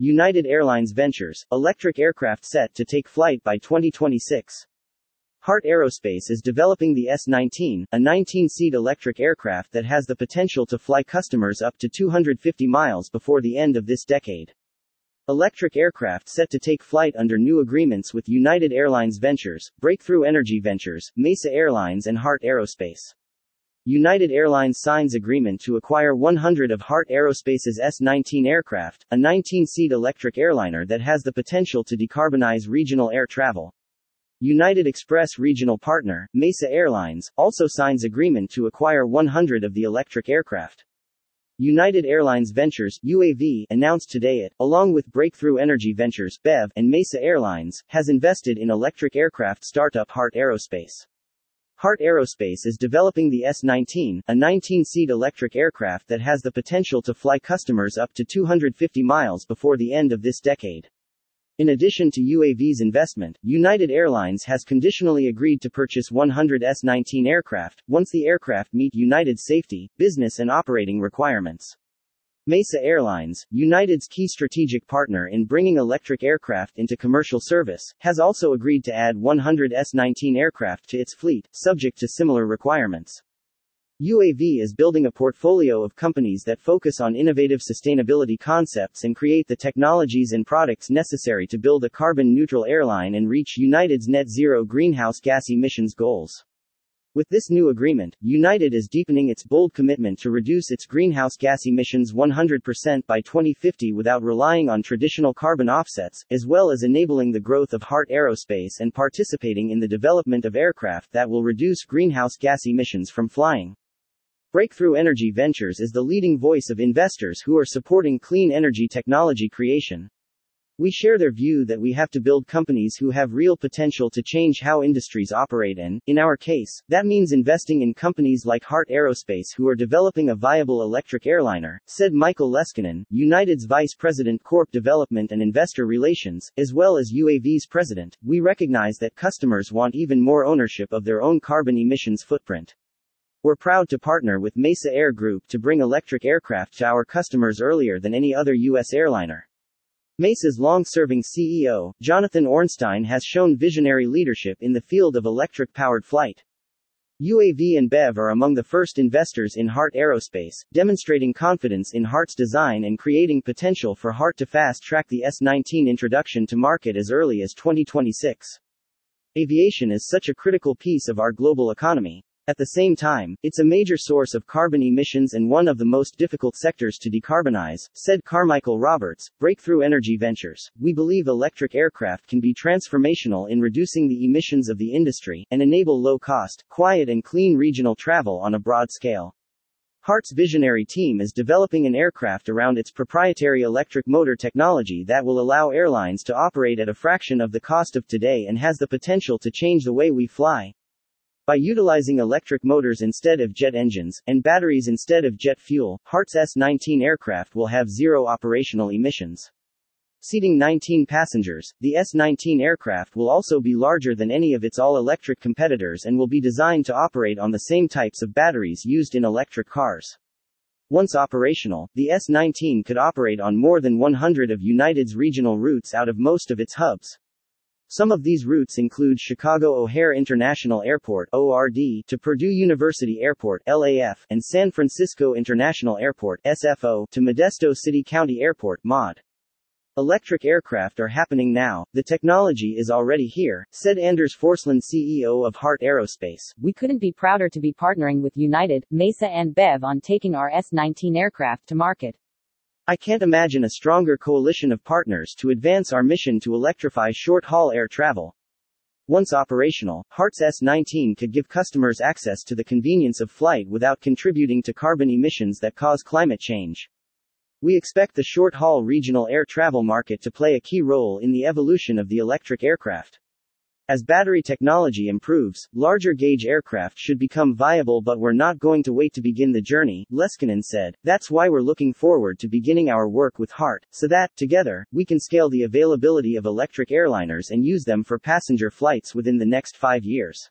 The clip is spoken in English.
United Airlines Ventures, electric aircraft set to take flight by 2026. Heart Aerospace is developing the S 19, a 19 seat electric aircraft that has the potential to fly customers up to 250 miles before the end of this decade. Electric aircraft set to take flight under new agreements with United Airlines Ventures, Breakthrough Energy Ventures, Mesa Airlines, and Heart Aerospace. United Airlines signs agreement to acquire 100 of Heart Aerospace's S 19 aircraft, a 19 seat electric airliner that has the potential to decarbonize regional air travel. United Express regional partner, Mesa Airlines, also signs agreement to acquire 100 of the electric aircraft. United Airlines Ventures UAV announced today it, along with Breakthrough Energy Ventures BEV and Mesa Airlines, has invested in electric aircraft startup Heart Aerospace. Heart Aerospace is developing the S-19, a 19-seat electric aircraft that has the potential to fly customers up to 250 miles before the end of this decade. In addition to UAV's investment, United Airlines has conditionally agreed to purchase 100 S-19 aircraft, once the aircraft meet United's safety, business and operating requirements. Mesa Airlines, United's key strategic partner in bringing electric aircraft into commercial service, has also agreed to add 100 S-19 aircraft to its fleet, subject to similar requirements. UAV is building a portfolio of companies that focus on innovative sustainability concepts and create the technologies and products necessary to build a carbon neutral airline and reach United's net zero greenhouse gas emissions goals. With this new agreement, United is deepening its bold commitment to reduce its greenhouse gas emissions 100% by 2050 without relying on traditional carbon offsets, as well as enabling the growth of Heart Aerospace and participating in the development of aircraft that will reduce greenhouse gas emissions from flying. Breakthrough Energy Ventures is the leading voice of investors who are supporting clean energy technology creation. We share their view that we have to build companies who have real potential to change how industries operate and, in our case, that means investing in companies like Heart Aerospace who are developing a viable electric airliner, said Michael Leskinen, United's Vice President Corp Development and Investor Relations, as well as UAV's President. We recognize that customers want even more ownership of their own carbon emissions footprint. We're proud to partner with Mesa Air Group to bring electric aircraft to our customers earlier than any other U.S. airliner. Mesa's long serving CEO, Jonathan Ornstein, has shown visionary leadership in the field of electric powered flight. UAV and BEV are among the first investors in Heart Aerospace, demonstrating confidence in Heart's design and creating potential for Heart to fast track the S 19 introduction to market as early as 2026. Aviation is such a critical piece of our global economy. At the same time, it's a major source of carbon emissions and one of the most difficult sectors to decarbonize, said Carmichael Roberts, Breakthrough Energy Ventures. We believe electric aircraft can be transformational in reducing the emissions of the industry and enable low cost, quiet, and clean regional travel on a broad scale. Heart's visionary team is developing an aircraft around its proprietary electric motor technology that will allow airlines to operate at a fraction of the cost of today and has the potential to change the way we fly. By utilizing electric motors instead of jet engines, and batteries instead of jet fuel, Heart's S-19 aircraft will have zero operational emissions. Seating 19 passengers, the S-19 aircraft will also be larger than any of its all-electric competitors and will be designed to operate on the same types of batteries used in electric cars. Once operational, the S-19 could operate on more than 100 of United's regional routes out of most of its hubs. Some of these routes include Chicago O'Hare International Airport (ORD) to Purdue University Airport (LAF) and San Francisco International Airport (SFO) to Modesto City County Airport (MOD). Electric aircraft are happening now. The technology is already here, said Anders Forslund, CEO of Heart Aerospace. We couldn't be prouder to be partnering with United, Mesa and Bev on taking our S-19 aircraft to market. I can't imagine a stronger coalition of partners to advance our mission to electrify short haul air travel. Once operational, Heart's S19 could give customers access to the convenience of flight without contributing to carbon emissions that cause climate change. We expect the short haul regional air travel market to play a key role in the evolution of the electric aircraft. As battery technology improves, larger gauge aircraft should become viable, but we're not going to wait to begin the journey, Leskinen said. That's why we're looking forward to beginning our work with Heart, so that, together, we can scale the availability of electric airliners and use them for passenger flights within the next five years.